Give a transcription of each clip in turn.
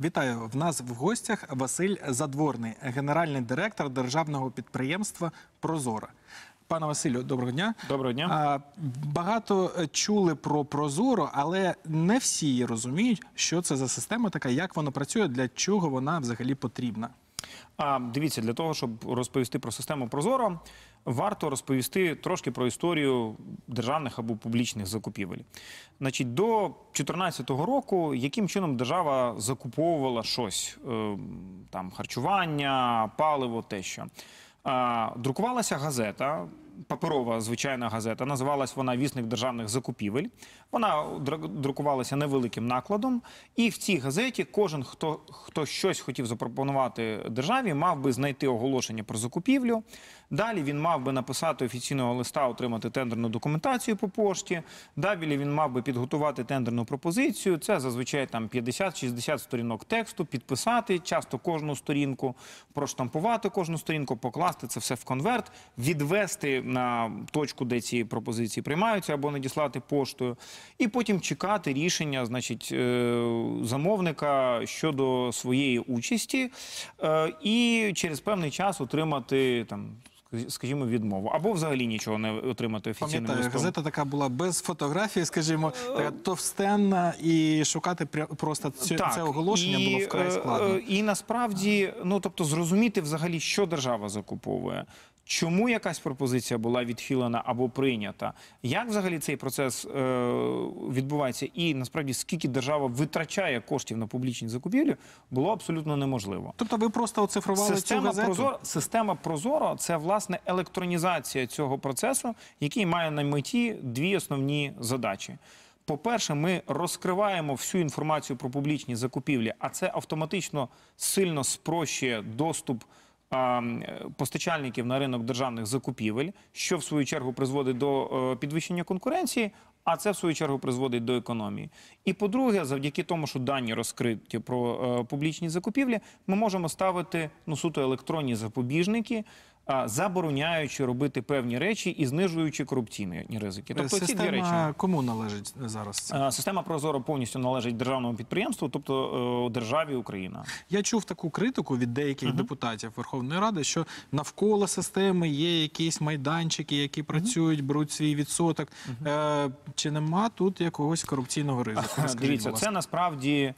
Вітаю в нас в гостях Василь Задворний, генеральний директор державного підприємства Прозора. Пане Василю, доброго дня. Доброго дня. Багато чули про Прозоро, але не всі розуміють, що це за система така, як вона працює, для чого вона взагалі потрібна. А дивіться, для того, щоб розповісти про систему Прозоро, варто розповісти трошки про історію державних або публічних закупівель. Значить, до 2014 року, яким чином держава закуповувала щось е, там харчування, паливо, те що. Друкувалася газета. Паперова звичайна газета, називалась вона Вісник державних закупівель. Вона друкувалася невеликим накладом, і в цій газеті кожен, хто, хто щось хотів запропонувати державі, мав би знайти оголошення про закупівлю. Далі він мав би написати офіційного листа, отримати тендерну документацію по пошті. Далі він мав би підготувати тендерну пропозицію. Це зазвичай там 50-60 сторінок тексту, підписати часто кожну сторінку, проштампувати кожну сторінку, покласти це все в конверт, відвести на точку, де ці пропозиції приймаються, або надіслати поштою, і потім чекати рішення, значить, е, замовника щодо своєї участі, е, і через певний час отримати там. Скажімо, відмову або взагалі нічого не отримати офіційним Пам'ятаю, газета така була без фотографії, скажімо, така товстенна, і шукати просто це, це оголошення і, було вкрай е, складно. І насправді, ну тобто, зрозуміти взагалі, що держава закуповує. Чому якась пропозиція була відхилена або прийнята? Як взагалі цей процес е, відбувається? І насправді скільки держава витрачає коштів на публічні закупівлі, було абсолютно неможливо. Тобто ви просто оцифрували цю Система газету? Прозоро, система Прозоро це власне електронізація цього процесу, який має на меті дві основні задачі. По-перше, ми розкриваємо всю інформацію про публічні закупівлі, а це автоматично сильно спрощує доступ постачальників на ринок державних закупівель, що в свою чергу призводить до е, підвищення конкуренції. А це в свою чергу призводить до економії. І по-друге, завдяки тому, що дані розкриті про е, публічні закупівлі, ми можемо ставити ну суто електронні запобіжники, забороняючи робити певні речі і знижуючи корупційні ризики. Тобто ці дві речі. Кому належить зараз? це? Система Прозоро повністю належить державному підприємству, тобто е, державі Україна. Я чув таку критику від деяких депутатів Верховної Ради, що навколо системи є якісь майданчики, які працюють, беруть свій відсоток. Е, чи нема тут якогось корупційного ризику? Дивіться, це насправді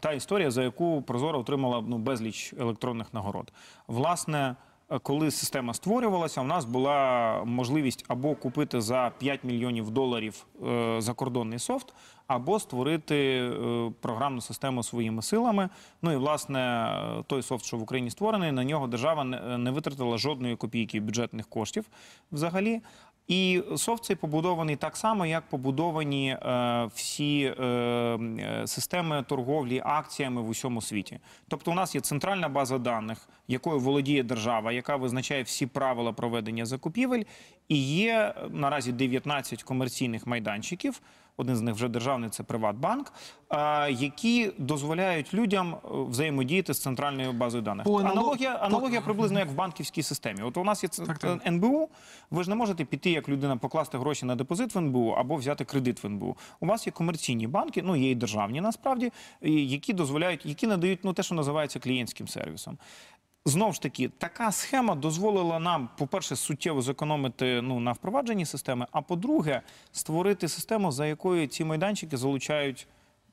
та історія, за яку Прозоро отримала ну, безліч електронних нагород. Власне, е, коли система створювалася, у нас була можливість або купити за 5 мільйонів доларів е, закордонний софт, або створити е, програмну систему своїми силами. Ну і власне е, той софт, що в Україні створений, на нього держава не витратила жодної копійки бюджетних коштів взагалі. І софт цей побудований так само, як побудовані е, всі е, е, системи торговлі акціями в усьому світі. Тобто, у нас є центральна база даних, якою володіє держава, яка визначає всі правила проведення закупівель, і є е, наразі 19 комерційних майданчиків. Один з них вже державний це Приватбанк, е, які дозволяють людям взаємодіяти з центральною базою даних. По анало- Аналогія, аналогія приблизно як в банківській системі. От у нас є Так, так. НБУ. Ви ж не можете піти як людина покласти гроші на депозит в НБУ або взяти кредит в НБУ. У вас є комерційні банки, ну є і державні насправді, які дозволяють, які надають ну те, що називається клієнтським сервісом. Знову ж таки, така схема дозволила нам, по-перше, суттєво зекономити ну, на впровадженні системи, а по-друге, створити систему, за якою ці майданчики залучають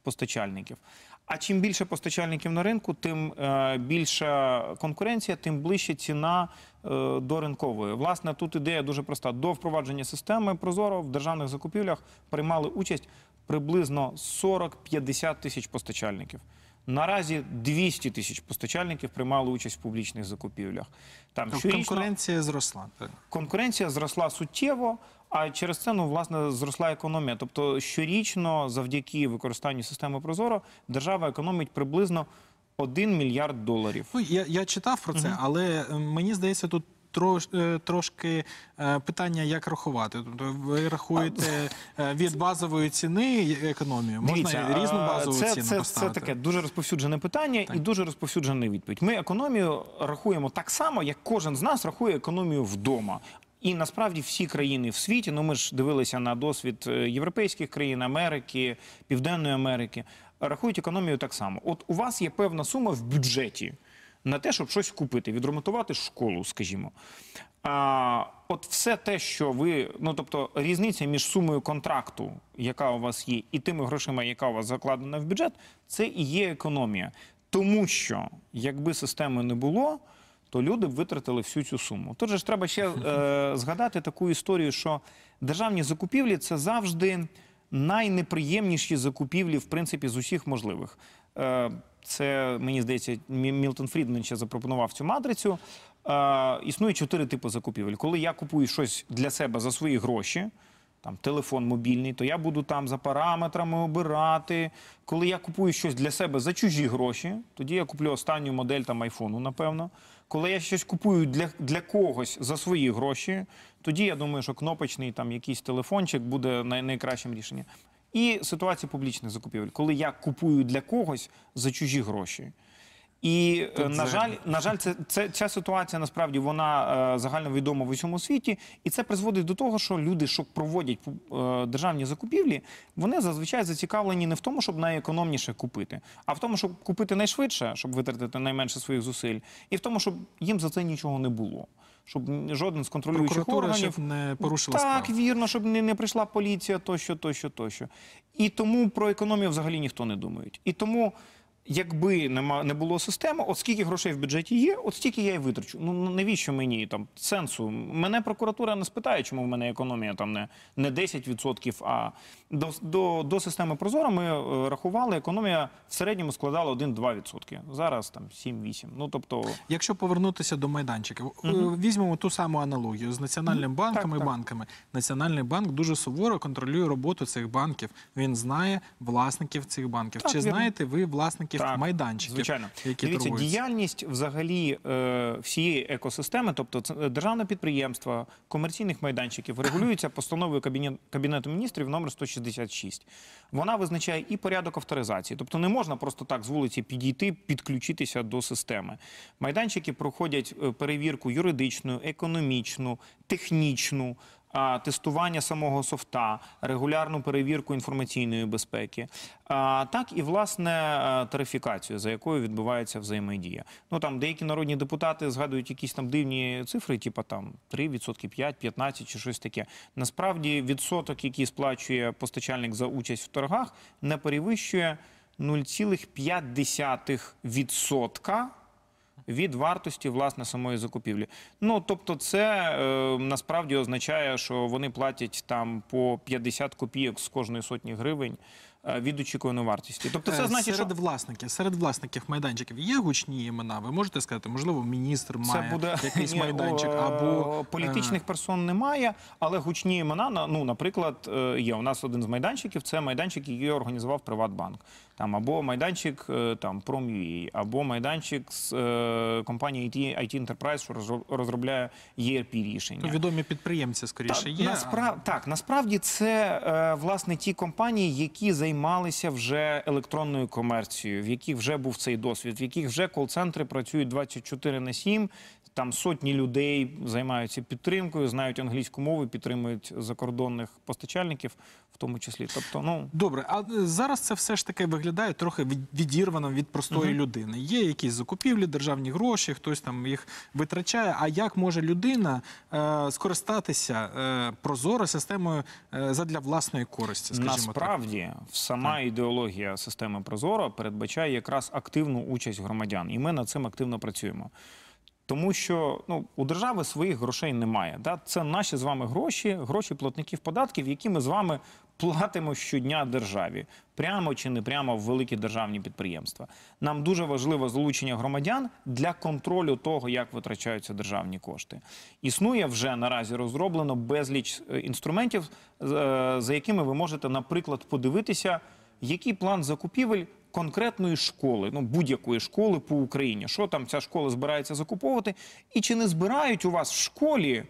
постачальників. А чим більше постачальників на ринку, тим е, більша конкуренція, тим ближче ціна е, до ринкової. Власне, тут ідея дуже проста. До впровадження системи Прозоро в державних закупівлях приймали участь приблизно 40-50 тисяч постачальників. Наразі 200 тисяч постачальників приймали участь в публічних закупівлях. Там Тобто щорічно конкуренція зросла. Так. конкуренція зросла суттєво, а через це ну, власне зросла економія. Тобто щорічно, завдяки використанню системи Прозоро, держава економить приблизно 1 мільярд доларів. Ну, я, я читав про це, але е, мені здається, тут трош, е, трошки е, питання, як рахувати. Тобто ви рахуєте е, від базової ціни економію. Можна Дивіться, різну базову це, ціну це, це таке дуже розповсюджене питання і дуже розповсюджена відповідь. Ми економію рахуємо так само, як кожен з нас рахує економію вдома. І насправді всі країни в світі, ну ми ж дивилися на досвід європейських країн, Америки, Південної Америки. рахують економію так само. От у вас є певна сума в бюджеті на те, щоб щось купити, відремонтувати школу, скажімо. А, от все те, що ви, ну тобто різниця між сумою контракту, яка у вас є, і тими грошима, яка у вас закладена в бюджет, це і є економія. Тому що якби системи не було, то люди б витратили всю цю суму. Тут же ж треба ще е, згадати таку історію, що державні закупівлі це завжди найнеприємніші закупівлі, в принципі, з усіх можливих. Е, це мені здається, Мілтон Фрідман ще запропонував цю матрицю. Е, існує чотири типи закупівель. Коли я купую щось для себе за свої гроші, там телефон мобільний, то я буду там за параметрами обирати. Коли я купую щось для себе за чужі гроші, тоді я куплю останню модель там айфону, напевно. Коли я щось купую для, для когось за свої гроші, тоді я думаю, що кнопочний там якийсь телефончик буде най, найкращим рішенням. І ситуація публічних закупівель, коли я купую для когось за чужі гроші. І е, Тут на жаль, на жаль, це, це ця ситуація насправді вона е, загальновідома в усьому світі, і це призводить до того, що люди, що проводять е, державні закупівлі, вони зазвичай зацікавлені не в тому, щоб найекономніше купити, а в тому, щоб купити найшвидше, щоб витратити найменше своїх зусиль, і в тому, щоб їм за це нічого не було. Щоб жоден з контролюючих органів не порушила так, справу. вірно, щоб не, не прийшла поліція, тощо, тощо, тощо. І тому про економію взагалі ніхто не думає. І тому, якби нема, не було системи, от скільки грошей в бюджеті є, от стільки я і витрачу. Ну ну, навіщо мені там сенсу? Мене прокуратура не спитає, чому в мене економія там не, не 10%, а до, до, до системи Прозоро ми е, рахували, економія в середньому складала 1-2%. Зараз там 7-8%. Ну тобто. Якщо повернутися до майданчиків, е, візьмемо ту саму аналогію з національним банком так, і так. банками. Національний банк дуже суворо контролює роботу цих банків. Він знає власників цих банків. Так, Чи вірно. знаєте ви власників Так, майданчиків, Звичайно, які дивіться, торгуються? діяльність взагалі е, всієї екосистеми, тобто е, державне підприємство, комерційних майданчиків, регулюється постановою Кабінет, Кабінету міністрів номер 166. Вона визначає і порядок авторизації, тобто не можна просто так з вулиці підійти, підключитися до системи. Майданчики проходять е, перевірку юридичну, економічну, технічну. Тестування самого софта, регулярну перевірку інформаційної безпеки, так і власне е, тарифікацію, за якою відбувається взаємодія. Ну там деякі народні депутати згадують якісь там дивні цифри, типу там 3%, 5, 15 чи щось таке. Насправді відсоток, який сплачує постачальник за участь в торгах, не перевищує 0,5% від вартості власне самої закупівлі. Ну тобто, це е, насправді означає, що вони платять там по 50 копійок з кожної сотні гривень е, від очікуваної вартості. Тобто, це Е, значить, серед що власників, серед власників майданчиків є гучні імена. Ви можете сказати, можливо, міністр це має буде якийсь Ні, майданчик або е, політичних персон немає, але гучні імена ну, наприклад, є. У нас один з майданчиків. Це майданчик, який організував Приватбанк. Там або майданчик е, там Prom.ua, або майданчик з е, компанії IT, IT Enterprise, що розробляє ERP рішення. відомі підприємці, скоріше Та, є. насправ... Так, насправді це е, власне ті компанії, які займалися вже електронною комерцією, в яких вже був цей досвід, в яких вже кол-центри працюють 24 на 7, там сотні людей займаються підтримкою, знають англійську мову, підтримують закордонних постачальників, в тому числі. Тобто, ну Добре, а е, зараз це все ж таки виглядає трохи відірвано від простої людини. Є якісь закупівлі, державні гроші, хтось там їх витрачає. А як може людина е, скористатися е, прозоро системою е, задля власної користі? Скажімо так? Насправді, сама ідеологія системи Прозоро передбачає якраз активну участь громадян, і ми над цим активно працюємо. Тому що ну, у держави своїх грошей немає. Да? Це наші з вами гроші, гроші платників податків, які ми з вами платимо щодня державі, прямо чи не прямо в великі державні підприємства. Нам дуже важливо залучення громадян для контролю того, як витрачаються державні кошти. Існує вже наразі розроблено безліч е, інструментів, е, за якими ви можете, наприклад, подивитися, який план закупівель конкретної школи, ну будь-якої школи по Україні. Що там ця школа збирається закуповувати, і чи не збирають у вас в школі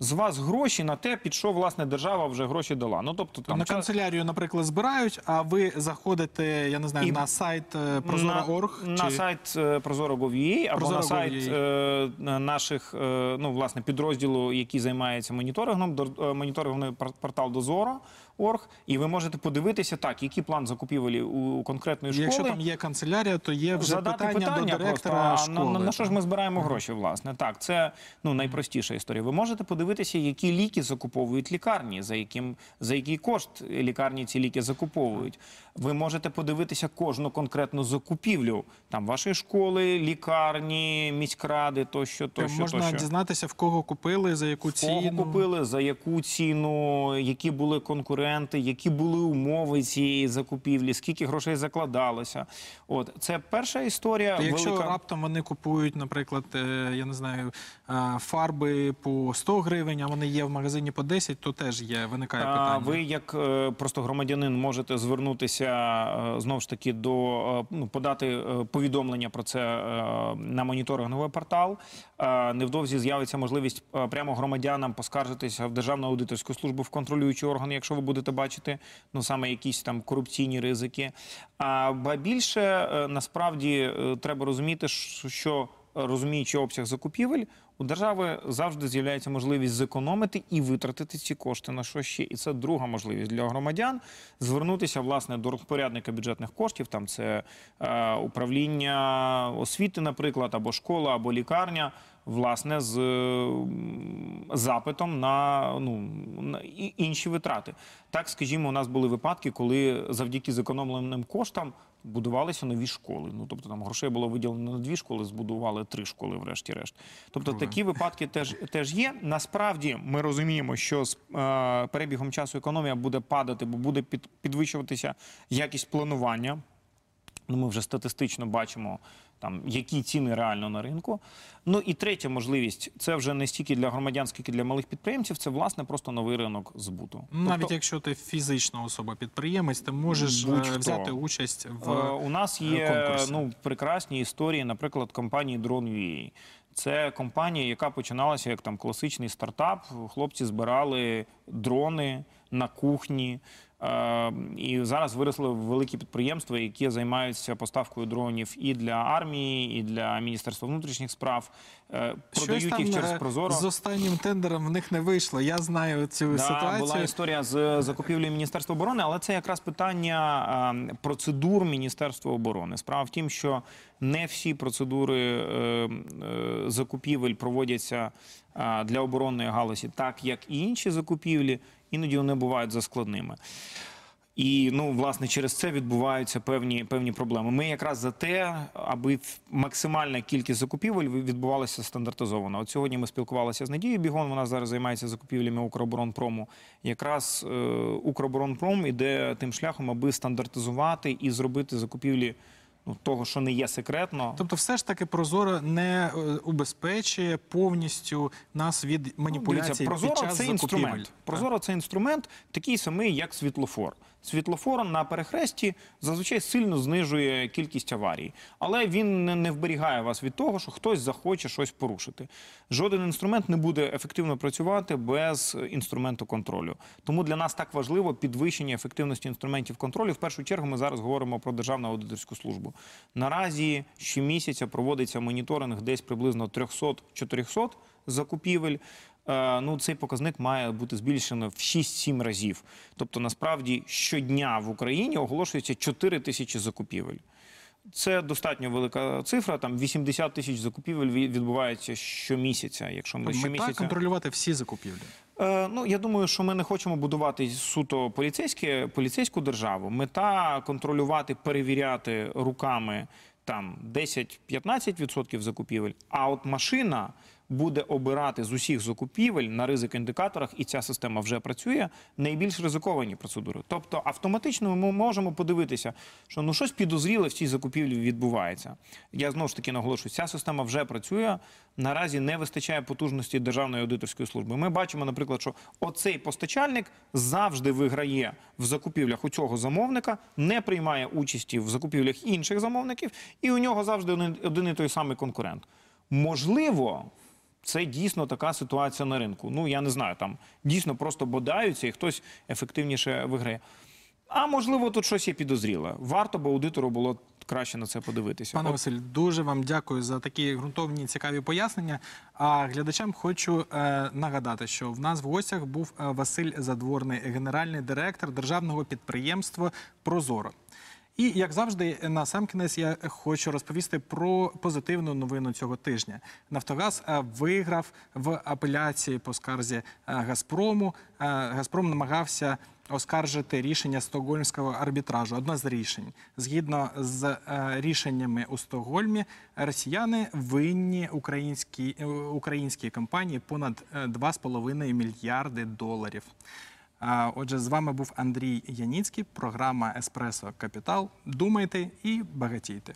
з вас гроші на те, під що власне держава вже гроші дала? Ну тобто там на час- канцелярію, наприклад, збирають, а ви заходите, я не знаю, І на сайт е, Прозоро.орг? на, на сайт е, Прозоро.gov.ua або на сайт е, наших е, ну власне підрозділу, який займається моніторингом, до- е, моніторинговий портал Дозоро. Орг, і ви можете подивитися так, який план закупівель у конкретної школи. Якщо там є канцелярія, то є вже задати питання, питання, до директора просто, а школи. на, на, на що ж ми збираємо гроші, власне? Так, це ну, найпростіша історія. Ви можете подивитися, які ліки закуповують лікарні, за, яким, за який кошт лікарні ці ліки закуповують. Ви можете подивитися кожну конкретну закупівлю там вашої школи, лікарні, міськради, тощо, тощо, Можна тощо. дізнатися, в кого купили, за яку Кого ціну. купили, за яку ціну, які були конкуренти, які були умови цієї закупівлі, скільки грошей закладалося. От це перша історія. То Якщо велика... раптом вони купують, наприклад, е, я не знаю, е, фарби по 100 гривень, а вони є в магазині по 10, то теж є, виникає питання. А. Ви, як е, просто громадянин, можете звернутися знову ж таки до ну, подати повідомлення про це на моніторинговий портал. Невдовзі з'явиться можливість прямо громадянам поскаржитися в Державну аудиторську службу в контролюючий орган, якщо ви будете бачити ну саме якісь там корупційні ризики. А ба більше е, насправді е, треба розуміти, що- що розуміючи обсяг закупівель, у держави завжди з'являється можливість зекономити і витратити ці кошти на що ще. І це друга можливість для громадян звернутися власне до розпорядника бюджетних коштів. Там це е, управління освіти, наприклад, або школа, або лікарня. Власне, з запитом на, ну, на інші витрати. Так, скажімо, у нас були випадки, коли завдяки зекономленим коштам будувалися нові школи. Ну тобто там грошей було виділено на дві школи, збудували три школи, врешті-решт. Тобто такі випадки теж, теж є. Насправді ми розуміємо, що з е, перебігом часу економія буде падати, бо буде під, підвищуватися якість планування. Ну, ми вже статистично бачимо, там, які ціни реально на ринку. Ну і третя можливість це вже не стільки для громадян, скільки для малих підприємців, це власне просто новий ринок збуту. Навіть Тобто, якщо ти фізична особа підприємець, ти можеш е, взяти участь в Е, У нас е, є конкурсі. ну, прекрасні історії, наприклад, компанії Drone.ua. Це компанія, яка починалася як там класичний стартап. Хлопці збирали дрони на кухні. Е, і зараз виросли великі підприємства, які займаються поставкою дронів і для армії, і для Міністерства внутрішніх справ. Е, Щось продають там їх через е, Прозоро. з останнім тендером в них не вийшло. Я знаю цю Да, ситуацію. була історія з закупівлею Міністерства оборони, але це якраз питання процедур Міністерства оборони. Справа в тім, що не всі процедури е, закупівель проводяться для оборонної галузі, так як і інші закупівлі, іноді вони бувають заскладними. І ну, власне, через це відбуваються певні, певні проблеми. Ми якраз за те, аби максимальна кількість закупівель відбувалася стандартизовано. От сьогодні ми спілкувалися з Надією Бігон. Вона зараз займається закупівлями Укроборонпрому. Якраз е, Укроборонпром іде тим шляхом, аби стандартизувати і зробити закупівлі ну, того, що не є секретно. Тобто, все ж таки Прозоро не е, убезпечує повністю нас від маніпуляцій Дивіться, під Прозоро час це закупівель. інструмент. Прозоро це інструмент, такий самий, як світлофор. Світлофор на перехресті зазвичай сильно знижує кількість аварій, але він не вберігає вас від того, що хтось захоче щось порушити. Жоден інструмент не буде ефективно працювати без інструменту контролю. Тому для нас так важливо підвищення ефективності інструментів контролю. В першу чергу ми зараз говоримо про державну аудиторську службу. Наразі щомісяця проводиться моніторинг десь приблизно 300-400 закупівель. Е, Ну, цей показник має бути збільшено в 6-7 разів. Тобто, насправді щодня в Україні оголошується 4 тисячі закупівель. Це достатньо велика цифра. Там 80 тисяч закупівель відбувається щомісяця. Якщо ми Мета щомісяця контролювати всі закупівлі. Е, Ну, я думаю, що ми не хочемо будувати суто поліцейське, поліцейську державу. Мета контролювати, перевіряти руками там 10-15% закупівель, а от машина буде обирати з усіх закупівель на ризик індикаторах, і ця система вже працює, найбільш ризиковані процедури. Тобто автоматично ми можемо подивитися, що ну щось підозріле в цій закупівлі відбувається. Я знову ж таки наголошую, ця система вже працює. Наразі не вистачає потужності Державної аудиторської служби. Ми бачимо, наприклад, що оцей постачальник завжди виграє в закупівлях у цього замовника, не приймає участі в закупівлях інших замовників, і у нього завжди один, і той самий конкурент. Можливо, це дійсно така ситуація на ринку. Ну я не знаю, там дійсно просто бодаються і хтось ефективніше виграє. А можливо, тут щось є підозріле. Варто б аудитору було краще на це подивитися. Пане Василь, дуже вам дякую за такі ґрунтовні цікаві пояснення. А глядачам хочу е, нагадати, що в нас в гостях був е, Василь Задворний, генеральний директор державного підприємства Прозоро. І як завжди, на сам кінець я хочу розповісти про позитивну новину цього тижня. Нафтогаз е, виграв в апеляції по скарзі е, Газпрому. Е, Газпром намагався оскаржити рішення стокгольмського арбітражу. Одне з рішень. Згідно з рішеннями у Стокгольмі, росіяни винні українській е, українській компанії понад е, 2,5 мільярди доларів. Отже, з вами був Андрій Яніцький, програма Еспресо Капітал. Думайте і багатійте.